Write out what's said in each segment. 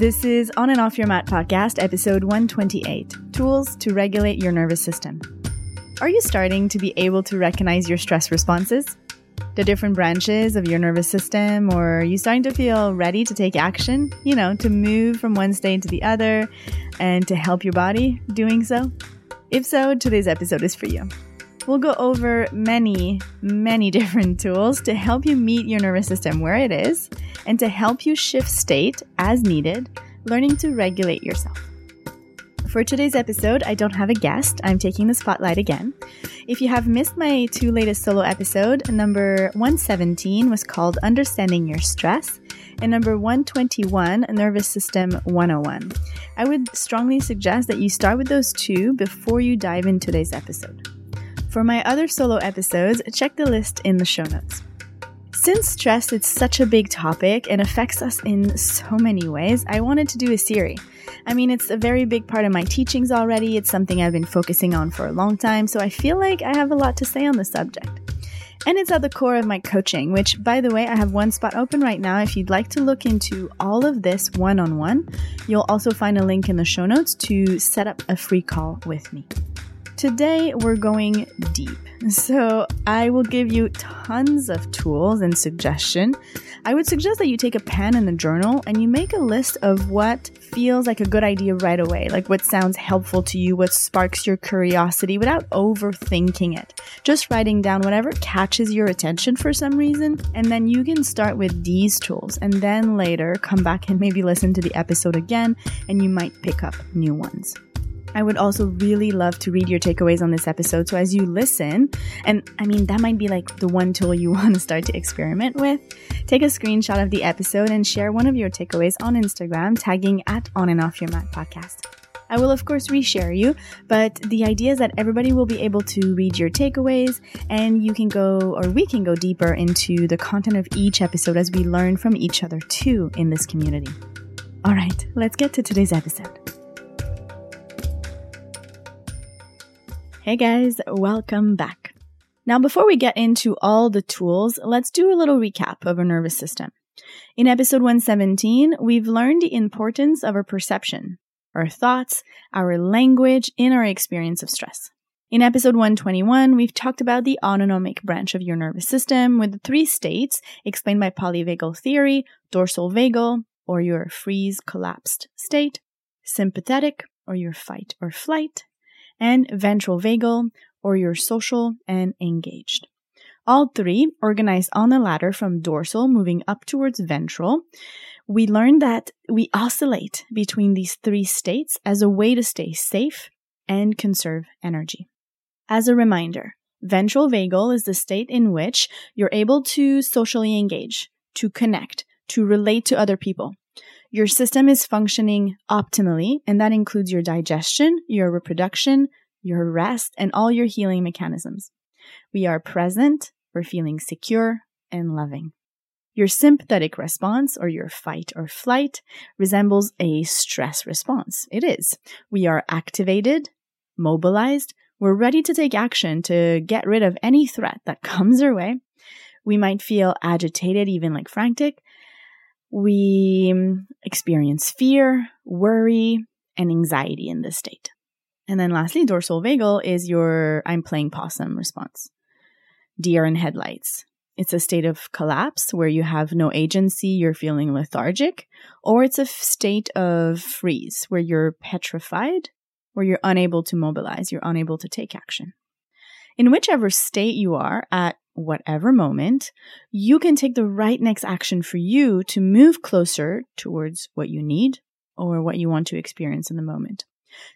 This is On and Off Your Mat podcast, episode 128 Tools to Regulate Your Nervous System. Are you starting to be able to recognize your stress responses? The different branches of your nervous system, or are you starting to feel ready to take action? You know, to move from one state to the other and to help your body doing so? If so, today's episode is for you. We'll go over many, many different tools to help you meet your nervous system where it is and to help you shift state as needed, learning to regulate yourself. For today's episode, I don't have a guest. I'm taking the spotlight again. If you have missed my two latest solo episode, number 117 was called Understanding Your Stress, and number 121, Nervous System 101. I would strongly suggest that you start with those two before you dive into today's episode. For my other solo episodes, check the list in the show notes. Since stress is such a big topic and affects us in so many ways, I wanted to do a series. I mean, it's a very big part of my teachings already. It's something I've been focusing on for a long time, so I feel like I have a lot to say on the subject. And it's at the core of my coaching, which, by the way, I have one spot open right now. If you'd like to look into all of this one on one, you'll also find a link in the show notes to set up a free call with me. Today, we're going deep. So, I will give you tons of tools and suggestion. I would suggest that you take a pen and a journal and you make a list of what feels like a good idea right away, like what sounds helpful to you, what sparks your curiosity without overthinking it. Just writing down whatever catches your attention for some reason, and then you can start with these tools and then later come back and maybe listen to the episode again and you might pick up new ones. I would also really love to read your takeaways on this episode. So as you listen, and I mean, that might be like the one tool you want to start to experiment with, take a screenshot of the episode and share one of your takeaways on Instagram, tagging at On and Off Your Mat podcast. I will, of course, reshare you, but the idea is that everybody will be able to read your takeaways and you can go, or we can go deeper into the content of each episode as we learn from each other too in this community. All right, let's get to today's episode. Hey guys, welcome back. Now, before we get into all the tools, let's do a little recap of our nervous system. In episode 117, we've learned the importance of our perception, our thoughts, our language in our experience of stress. In episode 121, we've talked about the autonomic branch of your nervous system with the three states explained by polyvagal theory, dorsal vagal, or your freeze collapsed state, sympathetic, or your fight or flight, and ventral vagal, or your social and engaged. All three organized on a ladder from dorsal moving up towards ventral. We learned that we oscillate between these three states as a way to stay safe and conserve energy. As a reminder, ventral vagal is the state in which you're able to socially engage, to connect, to relate to other people. Your system is functioning optimally, and that includes your digestion, your reproduction, your rest, and all your healing mechanisms. We are present, we're feeling secure and loving. Your sympathetic response, or your fight or flight, resembles a stress response. It is. We are activated, mobilized, we're ready to take action to get rid of any threat that comes our way. We might feel agitated, even like frantic, we um, experience fear, worry, and anxiety in this state. And then lastly, dorsal vagal is your I'm playing possum response. Deer in headlights. It's a state of collapse where you have no agency, you're feeling lethargic, or it's a state of freeze where you're petrified, where you're unable to mobilize, you're unable to take action. In whichever state you are at whatever moment, you can take the right next action for you to move closer towards what you need or what you want to experience in the moment.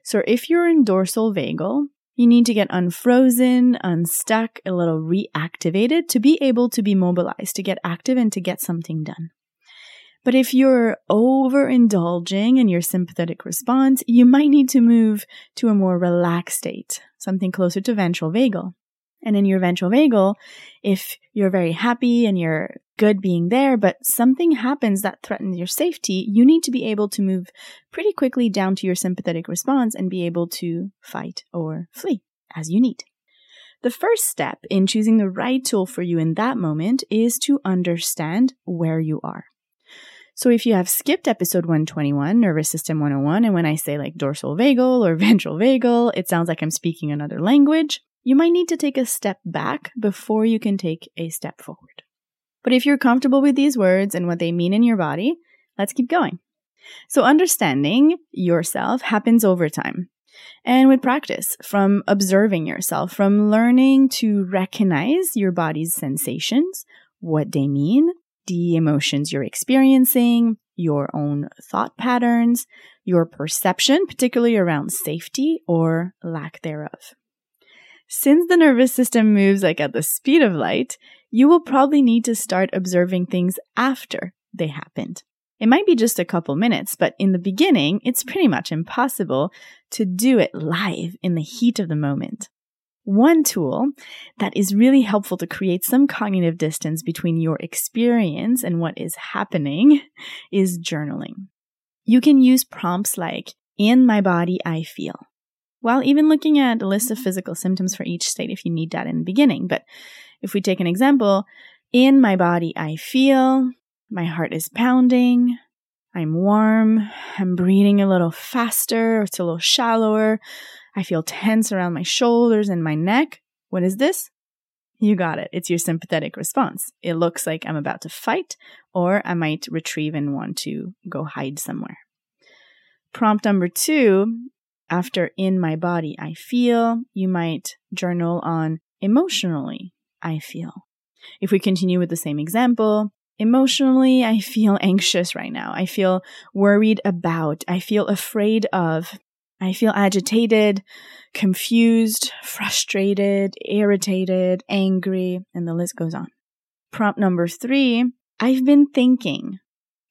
So if you're in dorsal vagal, you need to get unfrozen, unstuck, a little reactivated to be able to be mobilized, to get active and to get something done. But if you're overindulging in your sympathetic response, you might need to move to a more relaxed state, something closer to ventral vagal. And in your ventral vagal, if you're very happy and you're good being there, but something happens that threatens your safety, you need to be able to move pretty quickly down to your sympathetic response and be able to fight or flee as you need. The first step in choosing the right tool for you in that moment is to understand where you are. So if you have skipped episode 121, nervous system 101, and when I say like dorsal vagal or ventral vagal, it sounds like I'm speaking another language, you might need to take a step back before you can take a step forward. But if you're comfortable with these words and what they mean in your body, let's keep going. So understanding yourself happens over time. And with practice, from observing yourself, from learning to recognize your body's sensations, what they mean, the emotions you're experiencing, your own thought patterns, your perception, particularly around safety or lack thereof. Since the nervous system moves like at the speed of light, you will probably need to start observing things after they happened. It might be just a couple minutes, but in the beginning, it's pretty much impossible to do it live in the heat of the moment. One tool that is really helpful to create some cognitive distance between your experience and what is happening is journaling. You can use prompts like, in my body, I feel. While even looking at a list of mm-hmm. physical symptoms for each state if you need that in the beginning. But if we take an example, in my body, I feel, my heart is pounding, I'm warm, I'm breathing a little faster, it's a little shallower, I feel tense around my shoulders and my neck. What is this? You got it. It's your sympathetic response. It looks like I'm about to fight, or I might retrieve and want to go hide somewhere. Prompt number two after in my body I feel, you might journal on emotionally I feel. If we continue with the same example, emotionally I feel anxious right now. I feel worried about, I feel afraid of, I feel agitated, confused, frustrated, irritated, angry, and the list goes on. Prompt number three I've been thinking,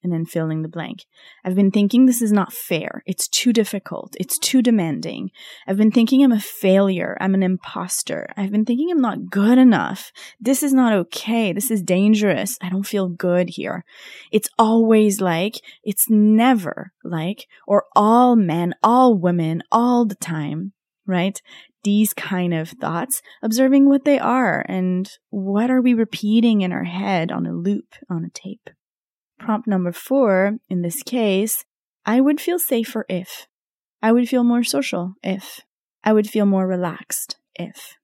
and then filling the blank. I've been thinking this is not fair. It's too difficult. It's too demanding. I've been thinking I'm a failure. I'm an imposter. I've been thinking I'm not good enough. This is not okay. This is dangerous. I don't feel good here. It's always like, it's never like, or all men, all women, all the time, right? These kind of thoughts, observing what they are and what are we repeating in our head on a loop, on a tape. Prompt number four, in this case, I would feel safer if. I would feel more social if. I would feel more relaxed if.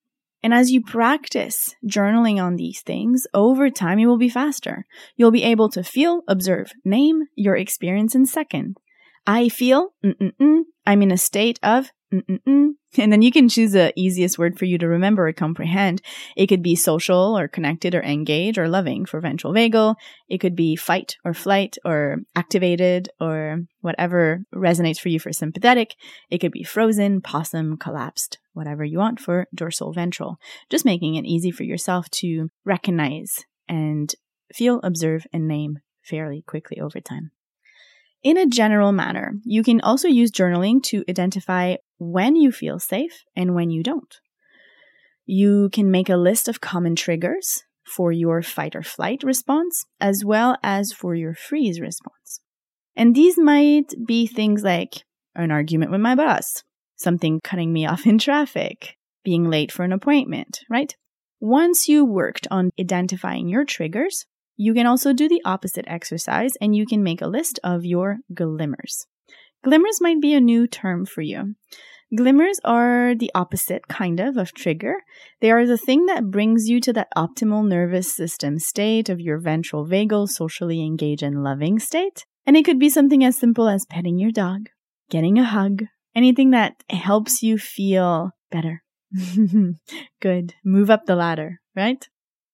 And as you practice journaling on these things, over time you will be faster. You'll be able to feel, observe, name your experience in second. I feel, mm-mm I'm in a state of, Mm-mm-mm. And then you can choose the easiest word for you to remember or comprehend. It could be social or connected or engage or loving for ventral vagal. It could be fight or flight or activated or whatever resonates for you for sympathetic. It could be frozen, possum, collapsed, whatever you want for dorsal ventral. Just making it easy for yourself to recognize and feel, observe, and name fairly quickly over time. In a general manner, you can also use journaling to identify when you feel safe and when you don't. You can make a list of common triggers for your fight or flight response, as well as for your freeze response. And these might be things like an argument with my boss, something cutting me off in traffic, being late for an appointment, right? Once you worked on identifying your triggers, you can also do the opposite exercise and you can make a list of your glimmers. Glimmers might be a new term for you. Glimmers are the opposite kind of of trigger. They are the thing that brings you to that optimal nervous system state of your ventral vagal, socially engaged and loving state. And it could be something as simple as petting your dog, getting a hug, anything that helps you feel better. Good. Move up the ladder, right?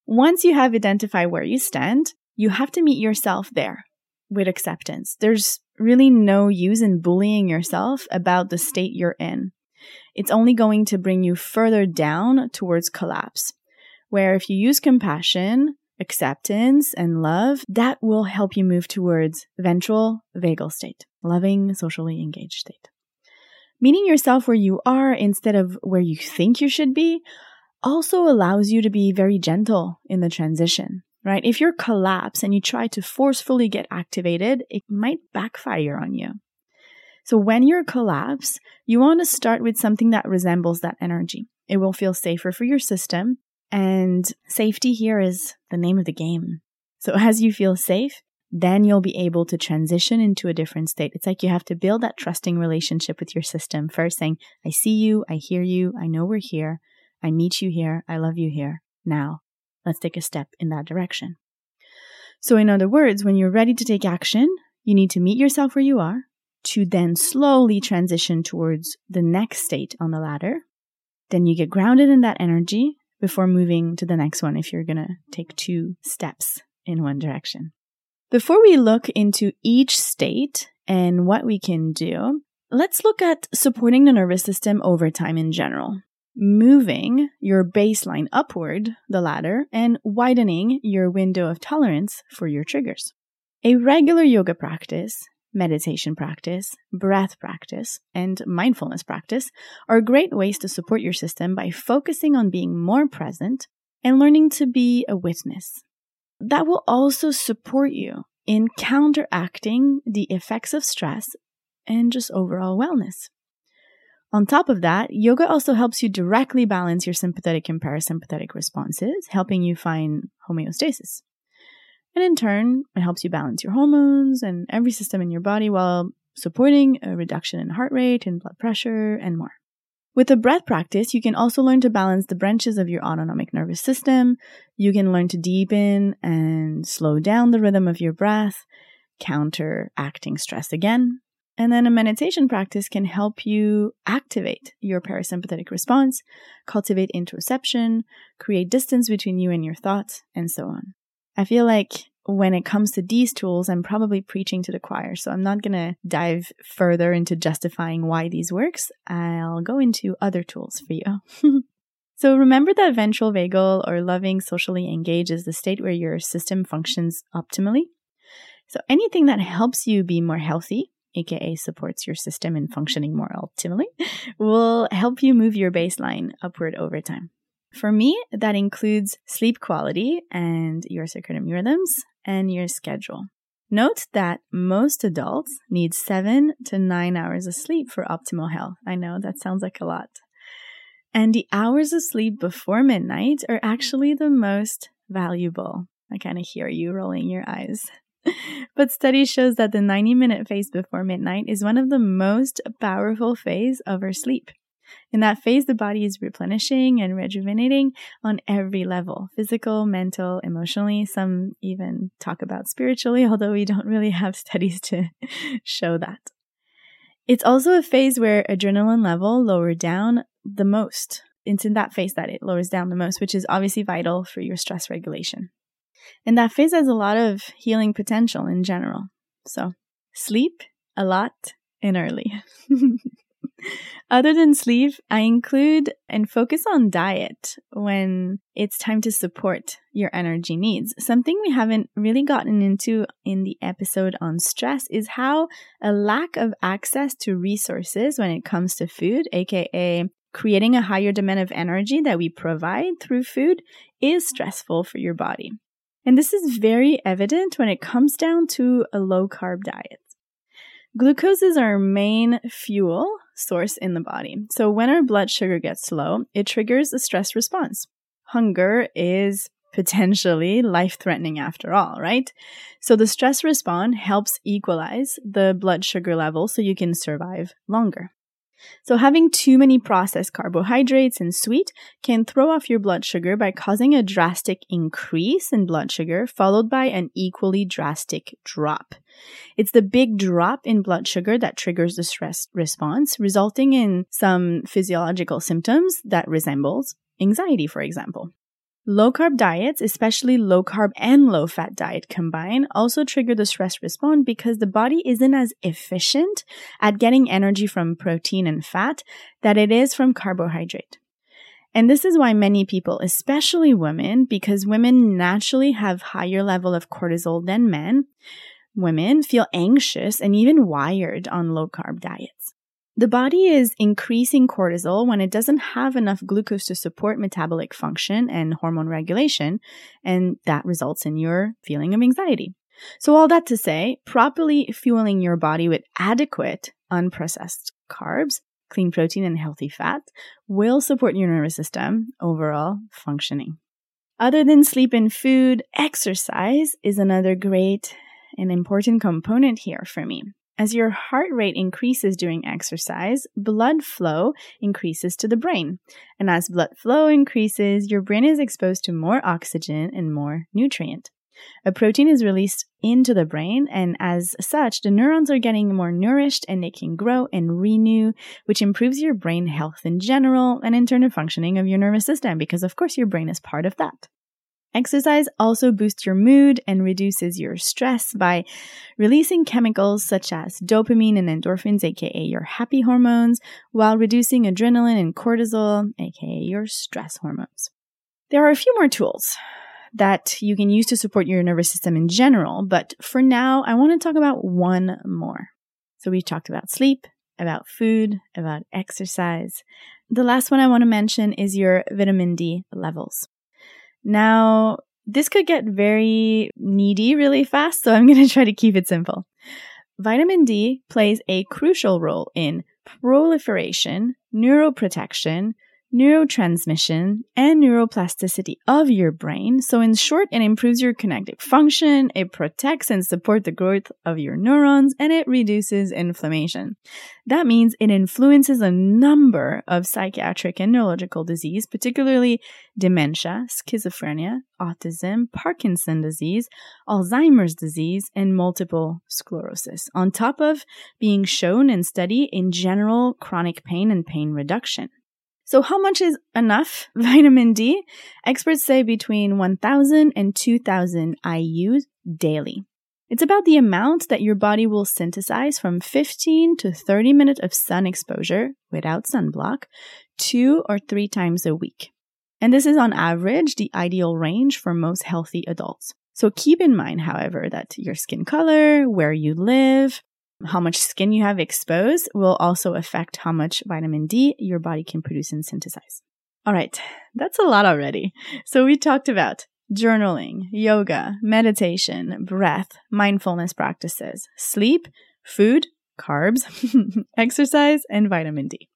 Once you have identified where you stand, you have to meet yourself there with acceptance. There's really no use in bullying yourself about the state you're in. It's only going to bring you further down towards collapse. Where if you use compassion, acceptance, and love, that will help you move towards ventral vagal state, loving, socially engaged state. Meeting yourself where you are instead of where you think you should be also allows you to be very gentle in the transition, right? If you're collapsed and you try to forcefully get activated, it might backfire on you. So when you're collapsed, you want to start with something that resembles that energy. It will feel safer for your system. And safety here is the name of the game. So as you feel safe, then you'll be able to transition into a different state. It's like you have to build that trusting relationship with your system first, saying, I see you, I hear you, I know we're here, I meet you here, I love you here. Now, let's take a step in that direction. So, in other words, when you're ready to take action, you need to meet yourself where you are to then slowly transition towards the next state on the ladder. Then you get grounded in that energy before moving to the next one if you're going to take two steps in one direction. Before we look into each state and what we can do, let's look at supporting the nervous system over time in general. Moving your baseline upward the ladder and widening your window of tolerance for your triggers. A regular yoga practice, meditation practice, breath practice, and mindfulness practice are great ways to support your system by focusing on being more present and learning to be a witness that will also support you in counteracting the effects of stress and just overall wellness. On top of that, yoga also helps you directly balance your sympathetic and parasympathetic responses, helping you find homeostasis. And in turn, it helps you balance your hormones and every system in your body while supporting a reduction in heart rate and blood pressure and more. With a breath practice, you can also learn to balance the branches of your autonomic nervous system. You can learn to deepen and slow down the rhythm of your breath, counteracting stress again. And then a meditation practice can help you activate your parasympathetic response, cultivate interoception, create distance between you and your thoughts, and so on. I feel like when it comes to these tools, I'm probably preaching to the choir. So I'm not going to dive further into justifying why these works. I'll go into other tools for you. so remember that ventral vagal or loving socially engaged is the state where your system functions optimally. So anything that helps you be more healthy, aka supports your system in functioning more optimally, will help you move your baseline upward over time. For me, that includes sleep quality and your circadian rhythms and your schedule. Note that most adults need seven to nine hours of sleep for optimal health. I know that sounds like a lot. And the hours of sleep before midnight are actually the most valuable. I kind of hear you rolling your eyes. But study shows that the 90 minute phase before midnight is one of the most powerful phase of our sleep. In that phase, the body is replenishing and rejuvenating on every level physical, mental, emotionally. Some even talk about spiritually, although we don't really have studies to show that. It's also a phase where adrenaline level lower down the most. It's in that phase that it lowers down the most, which is obviously vital for your stress regulation. And that phase has a lot of healing potential in general. So sleep a lot and early. Other than sleep, I include and focus on diet when it's time to support your energy needs. Something we haven't really gotten into in the episode on stress is how a lack of access to resources when it comes to food, aka creating a higher demand of energy that we provide through food, is stressful for your body. And this is very evident when it comes down to a low carb diet. Glucose is our main fuel source in the body. So when our blood sugar gets low, it triggers a stress response. Hunger is potentially life threatening after all, right? So the stress response helps equalize the blood sugar level so you can survive longer. So, having too many processed carbohydrates and sweet can throw off your blood sugar by causing a drastic increase in blood sugar, followed by an equally drastic drop. It's the big drop in blood sugar that triggers the stress response, resulting in some physiological symptoms that resembles anxiety, for example. Low carb diets, especially low carb and low fat diet combined, also trigger the stress response because the body isn't as efficient at getting energy from protein and fat that it is from carbohydrate. And this is why many people, especially women, because women naturally have higher level of cortisol than men, women feel anxious and even wired on low carb diets. The body is increasing cortisol when it doesn't have enough glucose to support metabolic function and hormone regulation, and that results in your feeling of anxiety. So, all that to say, properly fueling your body with adequate unprocessed carbs, clean protein, and healthy fat will support your nervous system overall functioning. Other than sleep and food, exercise is another great an important component here for me. As your heart rate increases during exercise, blood flow increases to the brain. And as blood flow increases, your brain is exposed to more oxygen and more nutrient. A protein is released into the brain, and as such, the neurons are getting more nourished and they can grow and renew, which improves your brain health in general and in turn the functioning of your nervous system, because of course your brain is part of that. Exercise also boosts your mood and reduces your stress by releasing chemicals such as dopamine and endorphins, aka your happy hormones, while reducing adrenaline and cortisol, aka your stress hormones. There are a few more tools that you can use to support your nervous system in general, but for now, I want to talk about one more. So we've talked about sleep, about food, about exercise. The last one I want to mention is your vitamin D levels. Now, this could get very needy really fast, so I'm going to try to keep it simple. Vitamin D plays a crucial role in proliferation, neuroprotection, neurotransmission, and neuroplasticity of your brain. So, in short, it improves your cognitive function, it protects and supports the growth of your neurons, and it reduces inflammation. That means it influences a number of psychiatric and neurological disease, particularly dementia, schizophrenia, autism, Parkinson disease, Alzheimer's disease, and multiple sclerosis, on top of being shown and studied in general chronic pain and pain reduction. So, how much is enough vitamin D? Experts say between 1,000 and 2,000 IUs daily. It's about the amount that your body will synthesize from 15 to 30 minutes of sun exposure without sunblock, two or three times a week. And this is on average the ideal range for most healthy adults. So keep in mind, however, that your skin color, where you live, how much skin you have exposed will also affect how much vitamin D your body can produce and synthesize. All right, that's a lot already. So we talked about journaling, yoga, meditation, breath, mindfulness practices, sleep, food, carbs, exercise, and vitamin D.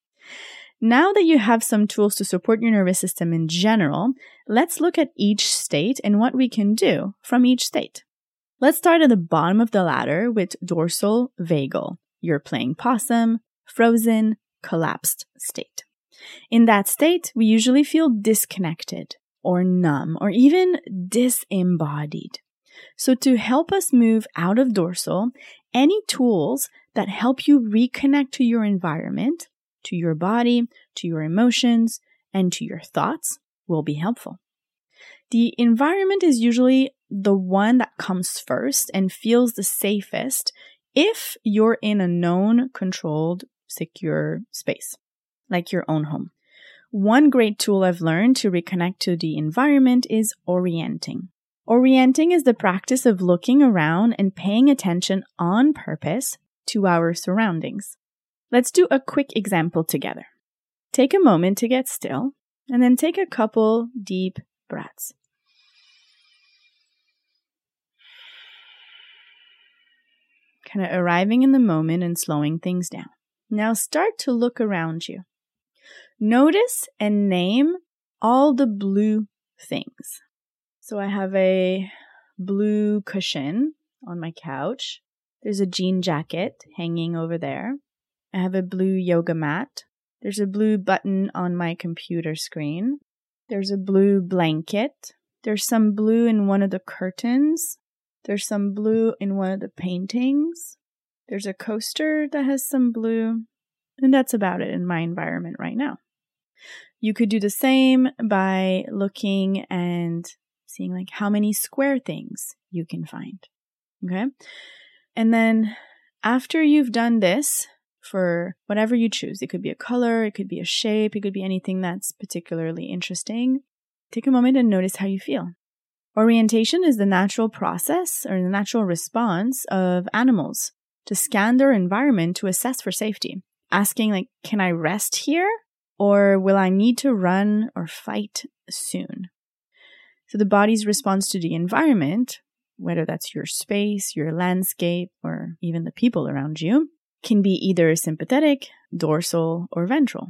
Now that you have some tools to support your nervous system in general, let's look at each state and what we can do from each state. Let's start at the bottom of the ladder with dorsal vagal. You're playing possum, frozen, collapsed state. In that state, we usually feel disconnected or numb or even disembodied. So to help us move out of dorsal, any tools that help you reconnect to your environment, to your body, to your emotions, and to your thoughts will be helpful. The environment is usually the one that comes first and feels the safest if you're in a known, controlled, secure space, like your own home. One great tool I've learned to reconnect to the environment is orienting. Orienting is the practice of looking around and paying attention on purpose to our surroundings. Let's do a quick example together. Take a moment to get still and then take a couple deep breaths. Kind of arriving in the moment and slowing things down. Now start to look around you. Notice and name all the blue things. So I have a blue cushion on my couch. There's a jean jacket hanging over there. I have a blue yoga mat. There's a blue button on my computer screen. There's a blue blanket. There's some blue in one of the curtains. There's some blue in one of the paintings. There's a coaster that has some blue. And that's about it in my environment right now. You could do the same by looking and seeing like how many square things you can find. Okay. And then after you've done this for whatever you choose, it could be a color, it could be a shape, it could be anything that's particularly interesting. Take a moment and notice how you feel. Orientation is the natural process or the natural response of animals to scan their environment to assess for safety, asking like, can I rest here? Or will I need to run or fight soon? So the body's response to the environment, whether that's your space, your landscape, or even the people around you, can be either sympathetic, dorsal, or ventral.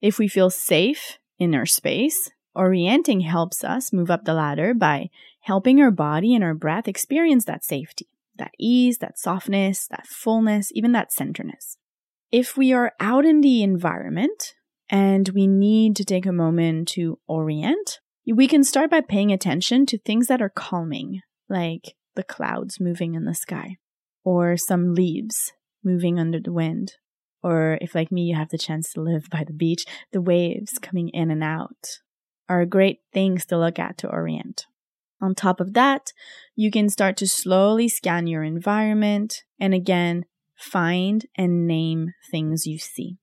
If we feel safe in our space, Orienting helps us move up the ladder by helping our body and our breath experience that safety, that ease, that softness, that fullness, even that centerness. If we are out in the environment and we need to take a moment to orient, we can start by paying attention to things that are calming, like the clouds moving in the sky, or some leaves moving under the wind, or if, like me, you have the chance to live by the beach, the waves coming in and out are great things to look at to orient. On top of that, you can start to slowly scan your environment and again, find and name things you see.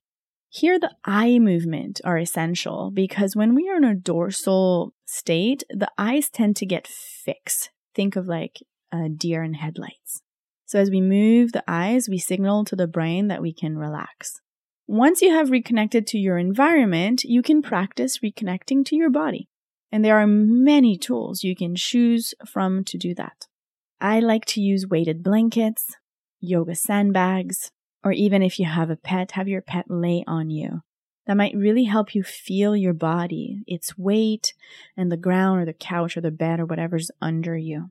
Here, the eye movement are essential because when we are in a dorsal state, the eyes tend to get fixed. Think of like a deer in headlights. So as we move the eyes, we signal to the brain that we can relax. Once you have reconnected to your environment, you can practice reconnecting to your body. And there are many tools you can choose from to do that. I like to use weighted blankets, yoga sandbags, or even if you have a pet, have your pet lay on you. That might really help you feel your body, its weight, and the ground or the couch or the bed or whatever's under you.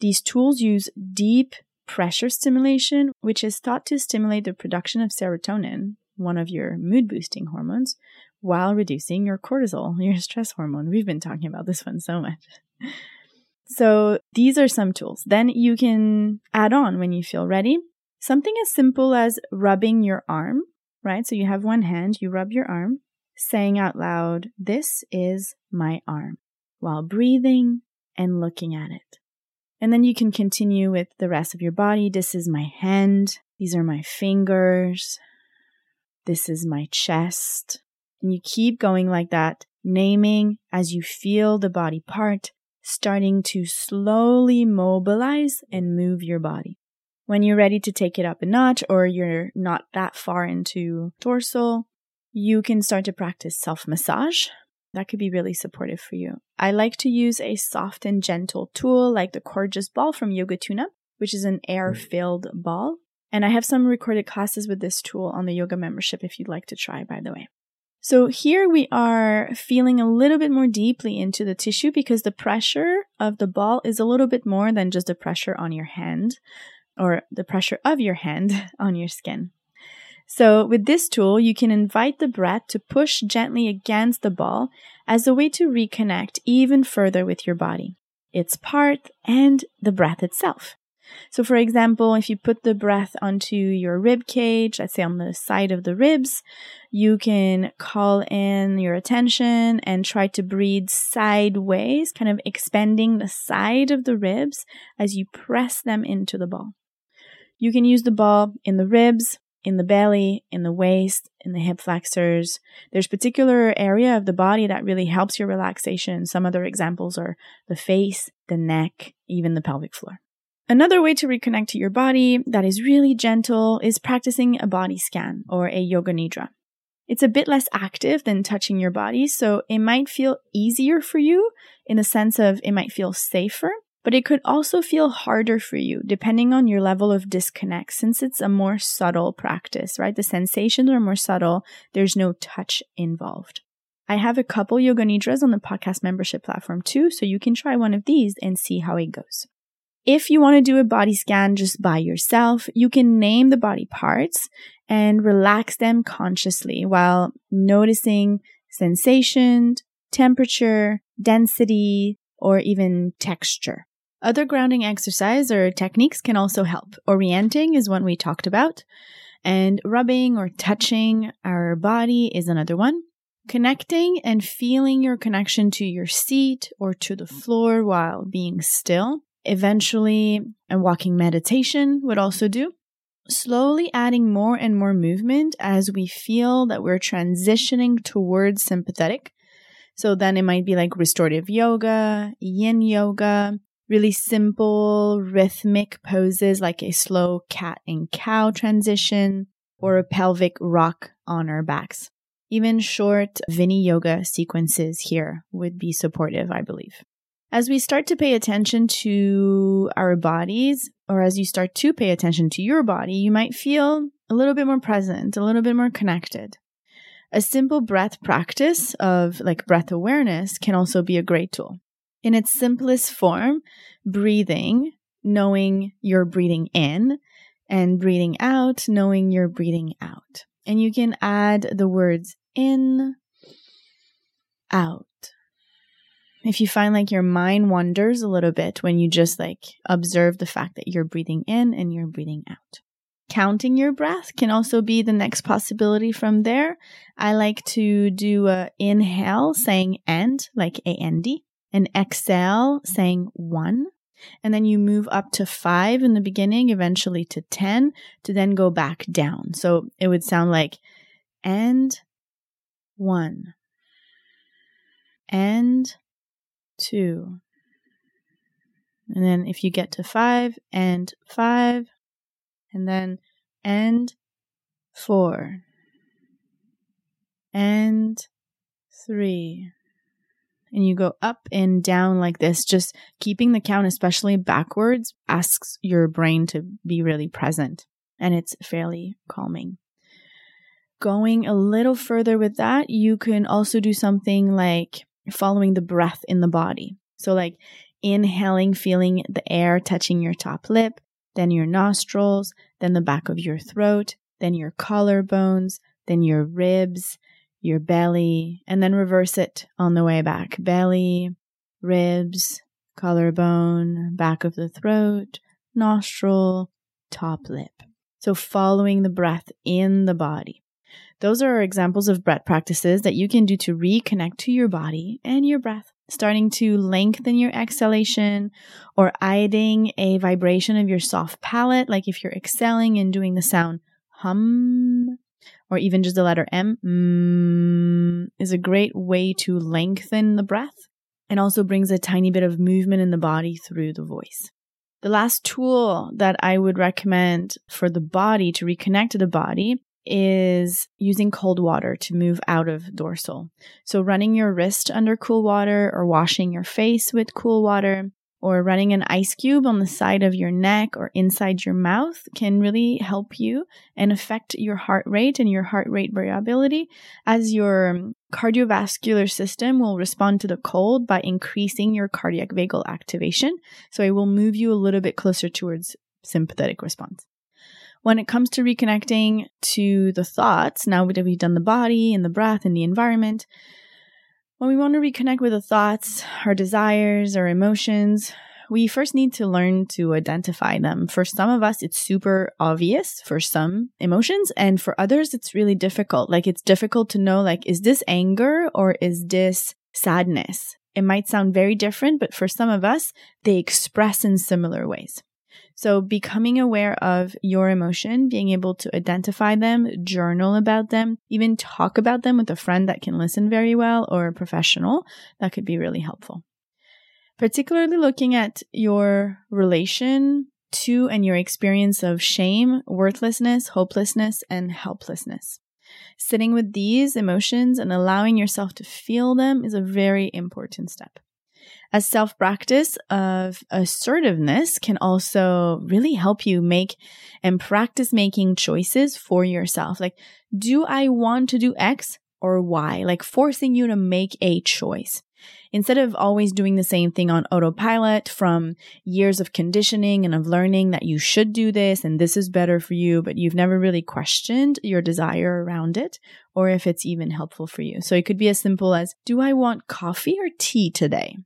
These tools use deep pressure stimulation, which is thought to stimulate the production of serotonin, one of your mood boosting hormones, while reducing your cortisol, your stress hormone. We've been talking about this one so much. So these are some tools. Then you can add on when you feel ready. Something as simple as rubbing your arm, right? So you have one hand, you rub your arm, saying out loud, This is my arm, while breathing and looking at it. And then you can continue with the rest of your body. This is my hand. These are my fingers. This is my chest. And you keep going like that, naming as you feel the body part, starting to slowly mobilize and move your body. When you're ready to take it up a notch or you're not that far into dorsal, you can start to practice self massage. That could be really supportive for you. I like to use a soft and gentle tool like the Coregeous Ball from Yoga Tune Up, which is an air filled ball. And I have some recorded classes with this tool on the yoga membership if you'd like to try, by the way. So here we are feeling a little bit more deeply into the tissue because the pressure of the ball is a little bit more than just the pressure on your hand or the pressure of your hand on your skin. So with this tool, you can invite the breath to push gently against the ball as a way to reconnect even further with your body, its part, and the breath itself. So for example, if you put the breath onto your rib cage, let's say on the side of the ribs, you can call in your attention and try to breathe sideways, kind of expanding the side of the ribs as you press them into the ball. You can use the ball in the ribs, in the belly, in the waist, in the hip flexors. There's particular area of the body that really helps your relaxation. Some other examples are the face, the neck, even the pelvic floor. Another way to reconnect to your body that is really gentle is practicing a body scan or a yoga nidra. It's a bit less active than touching your body, so it might feel easier for you in the sense of it might feel safer but it could also feel harder for you depending on your level of disconnect since it's a more subtle practice, right? The sensations are more subtle. There's no touch involved. I have a couple yoga nidras on the podcast membership platform too, so you can try one of these and see how it goes. If you want to do a body scan just by yourself, you can name the body parts and relax them consciously while noticing sensation, temperature, density, or even texture. Other grounding exercise or techniques can also help. Orienting is one we talked about, and rubbing or touching our body is another one. Connecting and feeling your connection to your seat or to the floor while being still. Eventually, a walking meditation would also do. Slowly adding more and more movement as we feel that we're transitioning towards sympathetic. So then it might be like restorative yoga, yin yoga, really simple rhythmic poses like a slow cat and cow transition or a pelvic rock on our backs. Even short Vini yoga sequences here would be supportive, I believe. As we start to pay attention to our bodies, or as you start to pay attention to your body, you might feel a little bit more present, a little bit more connected. A simple breath practice of like breath awareness can also be a great tool. In its simplest form, breathing knowing you're breathing in and breathing out, knowing you're breathing out. And you can add the words in, out. If you find like your mind wanders a little bit when you just like observe the fact that you're breathing in and you're breathing out. Counting your breath can also be the next possibility from there. I like to do a inhale saying end, like a A-N-D, and exhale saying one. And then you move up to five in the beginning, eventually to 10, to then go back down. So it would sound like end one, end two. And then if you get to five, and five, and then end four, and three. And you go up and down like this, just keeping the count, especially backwards, asks your brain to be really present. And it's fairly calming. Going a little further with that, you can also do something like following the breath in the body. So, like inhaling, feeling the air touching your top lip, then your nostrils, then the back of your throat, then your collarbones, then your ribs, your belly, and then reverse it on the way back. Belly, ribs, collarbone, back of the throat, nostril, top lip. So following the breath in the body. Those are examples of breath practices that you can do to reconnect to your body and your breath starting to lengthen your exhalation or adding a vibration of your soft palate, like if you're exhaling and doing the sound hum, or even just the letter M, mm, is a great way to lengthen the breath and also brings a tiny bit of movement in the body through the voice. The last tool that I would recommend for the body to reconnect to the body is using cold water to move out of dorsal. So running your wrist under cool water or washing your face with cool water or running an ice cube on the side of your neck or inside your mouth can really help you and affect your heart rate and your heart rate variability as your cardiovascular system will respond to the cold by increasing your cardiac vagal activation. So it will move you a little bit closer towards sympathetic response. When it comes to reconnecting to the thoughts, now that we've done the body and the breath and the environment, when we want to reconnect with the thoughts, our desires, our emotions, we first need to learn to identify them. For some of us, it's super obvious for some emotions, and for others, it's really difficult. Like, it's difficult to know, like, is this anger or is this sadness? It might sound very different, but for some of us, they express in similar ways. So becoming aware of your emotion, being able to identify them, journal about them, even talk about them with a friend that can listen very well or a professional, that could be really helpful. Particularly looking at your relation to and your experience of shame, worthlessness, hopelessness, and helplessness. Sitting with these emotions and allowing yourself to feel them is a very important step a self practice of assertiveness can also really help you make and practice making choices for yourself. Like, do I want to do X or Y? Like forcing you to make a choice. Instead of always doing the same thing on autopilot from years of conditioning and of learning that you should do this and this is better for you, but you've never really questioned your desire around it or if it's even helpful for you. So it could be as simple as, do I want coffee or tea today?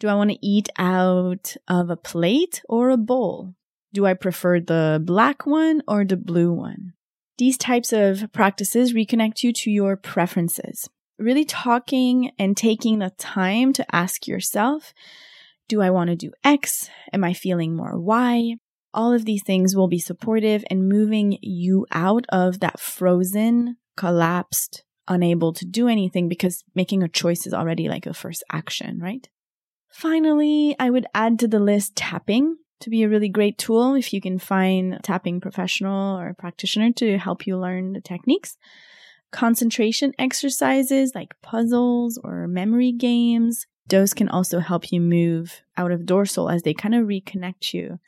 Do I want to eat out of a plate or a bowl? Do I prefer the black one or the blue one? These types of practices reconnect you to your preferences. Really talking and taking the time to ask yourself, do I want to do X? Am I feeling more Y? All of these things will be supportive and moving you out of that frozen, collapsed, unable to do anything because making a choice is already like a first action, right? Finally, I would add to the list tapping to be a really great tool if you can find a tapping professional or practitioner to help you learn the techniques. Concentration exercises like puzzles or memory games, those can also help you move out of dorsal as they kind of reconnect you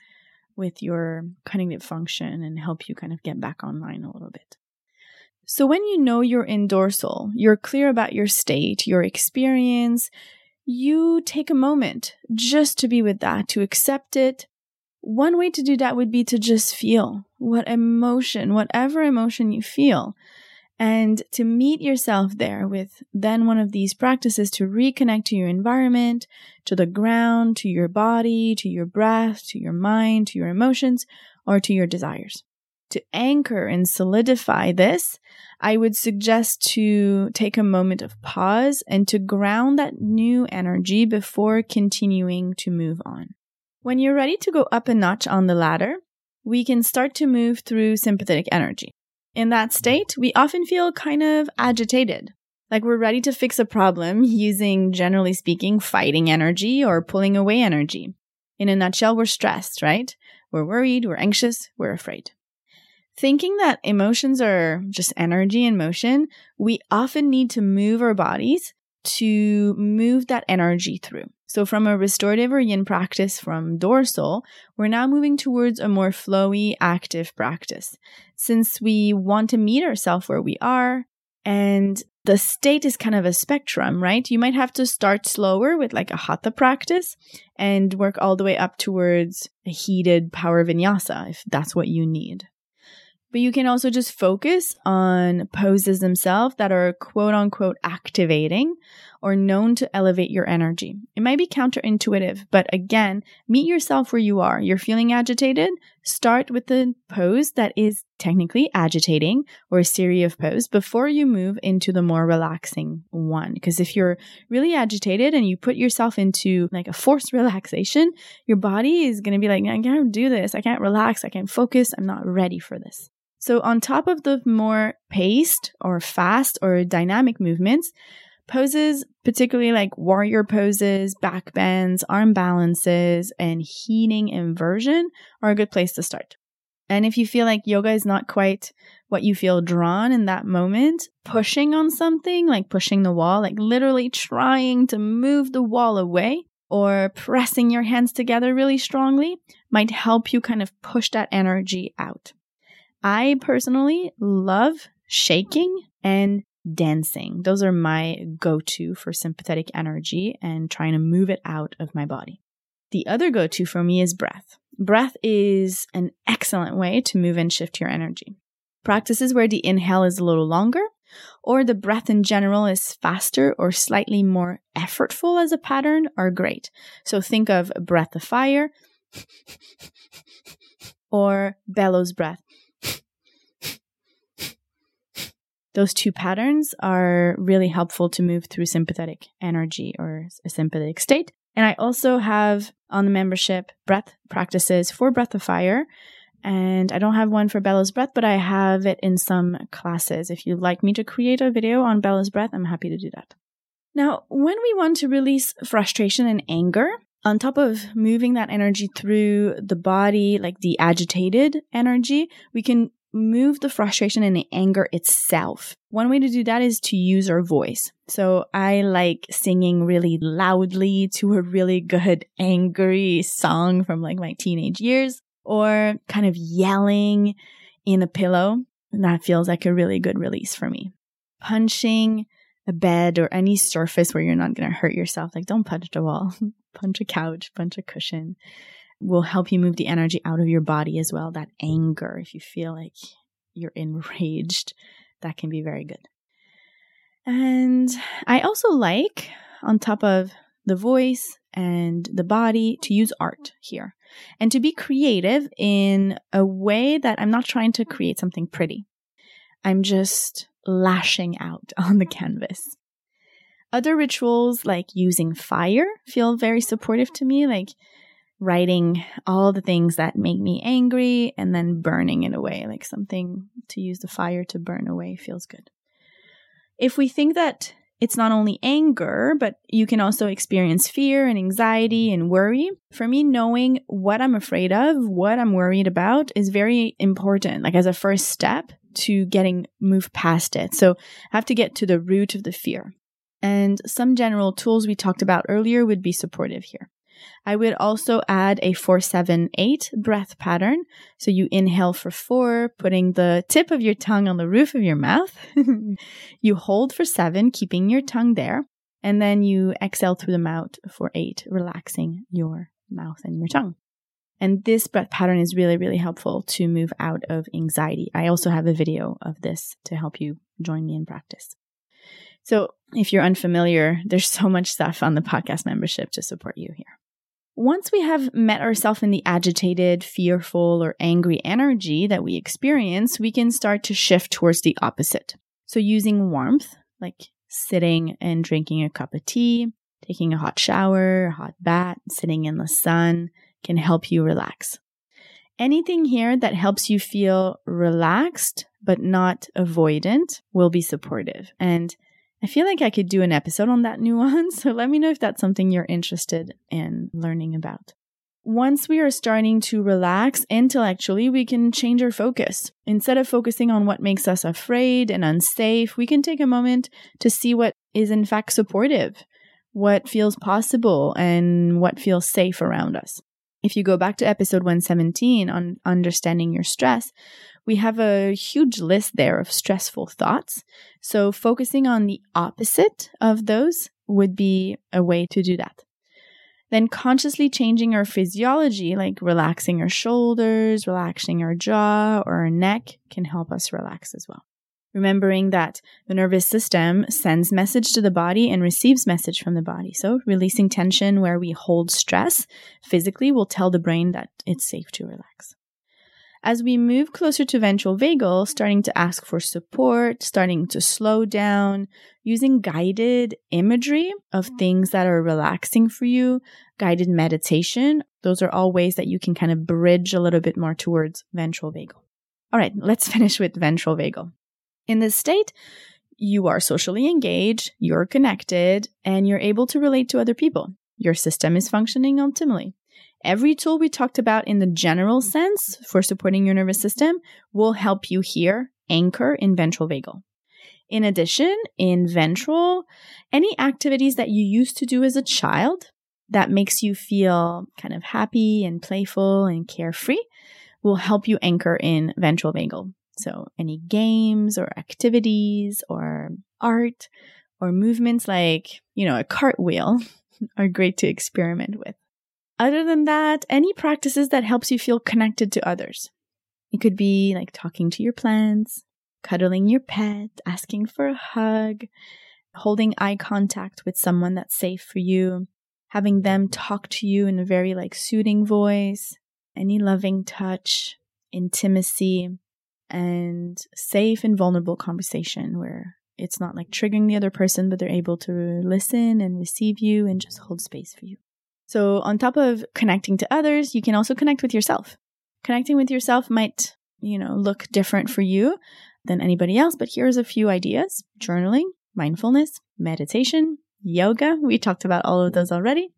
with your cognitive function and help you kind of get back online a little bit. So when you know you're in dorsal, you're clear about your state, your experience, you take a moment just to be with that, to accept it, one way to do that would be to just feel what emotion, whatever emotion you feel, and to meet yourself there with then one of these practices to reconnect to your environment, to the ground, to your body, to your breath, to your mind, to your emotions, or to your desires. To anchor and solidify this, I would suggest to take a moment of pause and to ground that new energy before continuing to move on. When you're ready to go up a notch on the ladder, we can start to move through sympathetic energy. In that state, we often feel kind of agitated, like we're ready to fix a problem using, generally speaking, fighting energy or pulling away energy. In a nutshell, we're stressed, right? We're worried, we're anxious, we're afraid. Thinking that emotions are just energy and motion, we often need to move our bodies to move that energy through. So from a restorative or yin practice from dorsal, we're now moving towards a more flowy, active practice. Since we want to meet ourselves where we are, and the state is kind of a spectrum, right? You might have to start slower with like a hatha practice and work all the way up towards a heated power vinyasa if that's what you need. But you can also just focus on poses themselves that are quote unquote activating or known to elevate your energy. It might be counterintuitive, but again, meet yourself where you are. You're feeling agitated? Start with the pose that is technically agitating or a series of pose before you move into the more relaxing one. Because if you're really agitated and you put yourself into like a forced relaxation, your body is going to be like, I can't do this. I can't relax. I can't focus. I'm not ready for this. So on top of the more paced or fast or dynamic movements, Poses, particularly like warrior poses, back bends, arm balances, and heating inversion are a good place to start. And if you feel like yoga is not quite what you feel drawn in that moment, pushing on something, like pushing the wall, like literally trying to move the wall away or pressing your hands together really strongly, might help you kind of push that energy out. I personally love shaking and dancing. Those are my go to for sympathetic energy and trying to move it out of my body. The other go to for me is breath. Breath is an excellent way to move and shift your energy. Practices where the inhale is a little longer or the breath in general is faster or slightly more effortful as a pattern are great. So think of breath of fire or bellows breath. Those two patterns are really helpful to move through sympathetic energy or a sympathetic state. And I also have on the membership breath practices for Breath of Fire. And I don't have one for Bellows Breath, but I have it in some classes. If you'd like me to create a video on Bellows Breath, I'm happy to do that. Now, when we want to release frustration and anger, on top of moving that energy through the body, like the agitated energy, we can move the frustration and the anger itself. One way to do that is to use our voice. So I like singing really loudly to a really good angry song from like my teenage years or kind of yelling in a pillow. That feels like a really good release for me. Punching a bed or any surface where you're not going to hurt yourself. Like don't punch the wall, punch a couch, punch a cushion will help you move the energy out of your body as well. That anger, if you feel like you're enraged, that can be very good. And I also like, on top of the voice and the body, to use art here and to be creative in a way that I'm not trying to create something pretty. I'm just lashing out on the canvas. Other rituals like using fire feel very supportive to me. Like writing all the things that make me angry and then burning it away, like something to use the fire to burn away feels good. If we think that it's not only anger, but you can also experience fear and anxiety and worry. For me, knowing what I'm afraid of, what I'm worried about is very important, like as a first step to getting moved past it. So I have to get to the root of the fear. And some general tools we talked about earlier would be supportive here. I would also add a 478 breath pattern. So you inhale for four, putting the tip of your tongue on the roof of your mouth. you hold for seven, keeping your tongue there. And then you exhale through the mouth for eight, relaxing your mouth and your tongue. And this breath pattern is really, really helpful to move out of anxiety. I also have a video of this to help you join me in practice. So if you're unfamiliar, there's so much stuff on the podcast membership to support you here. Once we have met ourselves in the agitated, fearful, or angry energy that we experience, we can start to shift towards the opposite. So using warmth, like sitting and drinking a cup of tea, taking a hot shower, a hot bath, sitting in the sun can help you relax. Anything here that helps you feel relaxed but not avoidant will be supportive. And I feel like I could do an episode on that nuance, so let me know if that's something you're interested in learning about. Once we are starting to relax intellectually, we can change our focus. Instead of focusing on what makes us afraid and unsafe, we can take a moment to see what is in fact supportive, what feels possible, and what feels safe around us. If you go back to episode 117 on understanding your stress, we have a huge list there of stressful thoughts. So focusing on the opposite of those would be a way to do that. Then consciously changing our physiology, like relaxing our shoulders, relaxing our jaw or our neck can help us relax as well. Remembering that the nervous system sends message to the body and receives message from the body. So releasing tension where we hold stress physically will tell the brain that it's safe to relax. As we move closer to ventral vagal, starting to ask for support, starting to slow down, using guided imagery of things that are relaxing for you, guided meditation, those are all ways that you can kind of bridge a little bit more towards ventral vagal. All right, let's finish with ventral vagal. In this state, you are socially engaged, you're connected, and you're able to relate to other people. Your system is functioning optimally. Every tool we talked about in the general mm-hmm. sense for supporting your nervous system will help you here anchor in ventral vagal. In addition, in ventral, any activities that you used to do as a child that makes you feel kind of happy and playful and carefree will help you anchor in ventral vagal. So, any games or activities or art or movements like, you know, a cartwheel are great to experiment with. Other than that, any practices that helps you feel connected to others. It could be like talking to your plants, cuddling your pet, asking for a hug, holding eye contact with someone that's safe for you, having them talk to you in a very like soothing voice, any loving touch, intimacy, and safe and vulnerable conversation where it's not like triggering the other person, but they're able to listen and receive you and just hold space for you. So, on top of connecting to others, you can also connect with yourself. Connecting with yourself might, you know, look different for you than anybody else, but here's a few ideas journaling, mindfulness, meditation, yoga. We talked about all of those already.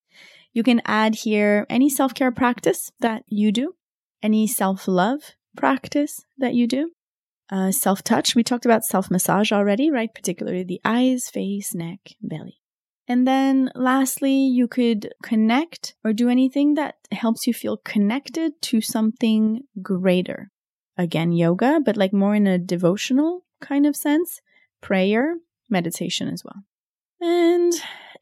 You can add here any self care practice that you do, any self love practice that you do. Uh, self touch, we talked about self massage already, right? Particularly the eyes, face, neck, belly. And then lastly, you could connect or do anything that helps you feel connected to something greater. Again, yoga, but like more in a devotional kind of sense, prayer, meditation as well. And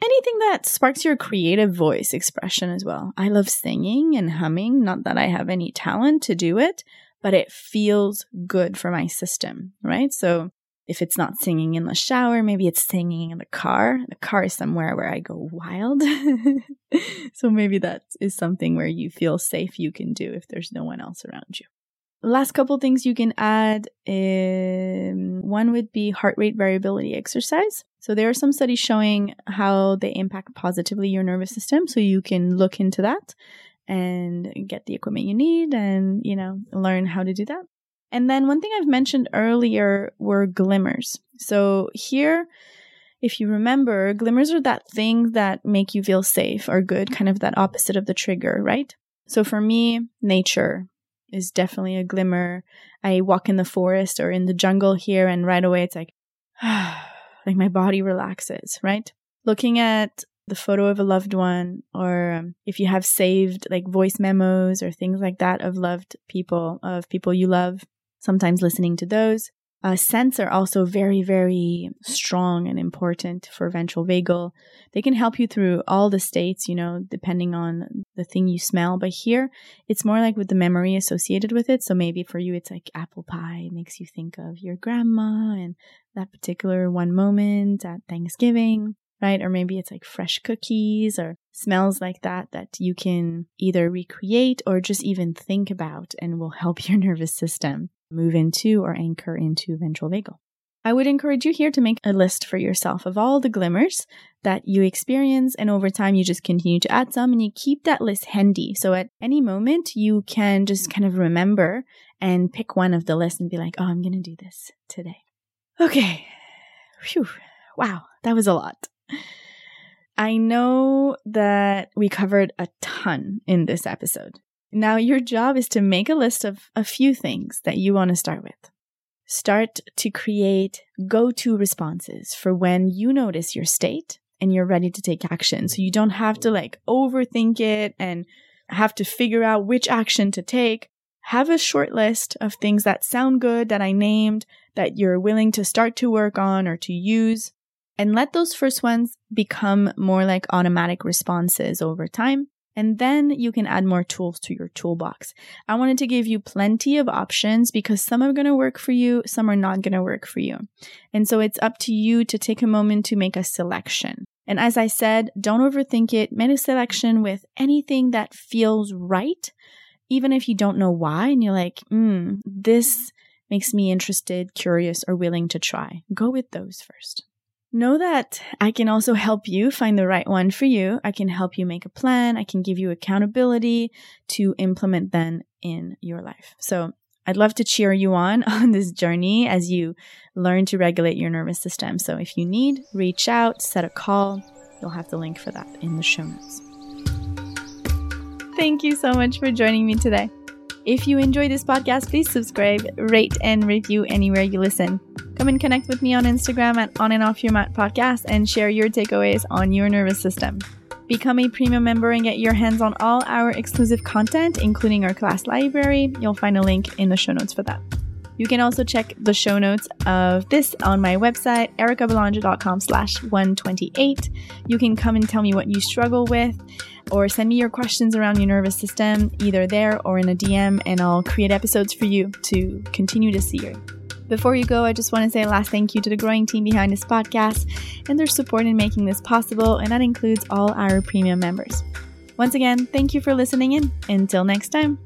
anything that sparks your creative voice expression as well. I love singing and humming, not that I have any talent to do it, but it feels good for my system, right? So if it's not singing in the shower, maybe it's singing in the car. The car is somewhere where I go wild. so maybe that is something where you feel safe you can do if there's no one else around you. Last couple things you can add. Um, one would be heart rate variability exercise. So there are some studies showing how they impact positively your nervous system. So you can look into that and get the equipment you need and, you know, learn how to do that. And then one thing I've mentioned earlier were glimmers. So here, if you remember, glimmers are that thing that make you feel safe or good, kind of that opposite of the trigger, right? So for me, nature is definitely a glimmer. I walk in the forest or in the jungle here and right away it's like, like my body relaxes, right? Looking at the photo of a loved one or um, if you have saved like voice memos or things like that of loved people, of people you love, sometimes listening to those Uh, scents are also very, very strong and important for ventral vagal. They can help you through all the states, you know, depending on the thing you smell. But here, it's more like with the memory associated with it. So maybe for you, it's like apple pie it makes you think of your grandma and that particular one moment at Thanksgiving, right? Or maybe it's like fresh cookies or smells like that that you can either recreate or just even think about and will help your nervous system move into or anchor into ventral vagal. I would encourage you here to make a list for yourself of all the glimmers that you experience, and over time, you just continue to add some and you keep that list handy. So at any moment, you can just kind of remember and pick one of the list and be like, oh, I'm going to do this today. Okay. Phew. Wow. That was a lot. I know that we covered a ton in this episode. Now, your job is to make a list of a few things that you want to start with. Start to create go to responses for when you notice your state and you're ready to take action. So you don't have to like overthink it and have to figure out which action to take. Have a short list of things that sound good that I named that you're willing to start to work on or to use. And let those first ones become more like automatic responses over time and then you can add more tools to your toolbox. I wanted to give you plenty of options because some are going to work for you, some are not going to work for you. And so it's up to you to take a moment to make a selection. And as I said, don't overthink it. Make a selection with anything that feels right, even if you don't know why. And you're like, hmm, this makes me interested, curious, or willing to try. Go with those first. Know that I can also help you find the right one for you. I can help you make a plan. I can give you accountability to implement them in your life. So I'd love to cheer you on on this journey as you learn to regulate your nervous system. So if you need, reach out, set a call. You'll have the link for that in the show notes. Thank you so much for joining me today. If you enjoy this podcast, please subscribe, rate, and review anywhere you listen. Come and connect with me on Instagram at On and Off Your Mat Podcast and share your takeaways on your nervous system. Become a premium member and get your hands on all our exclusive content, including our class library. You'll find a link in the show notes for that. You can also check the show notes of this on my website, ericabelanger.com slash 128. You can come and tell me what you struggle with or send me your questions around your nervous system either there or in a DM and I'll create episodes for you to continue to see you. Before you go, I just want to say a last thank you to the growing team behind this podcast and their support in making this possible, and that includes all our premium members. Once again, thank you for listening in. Until next time.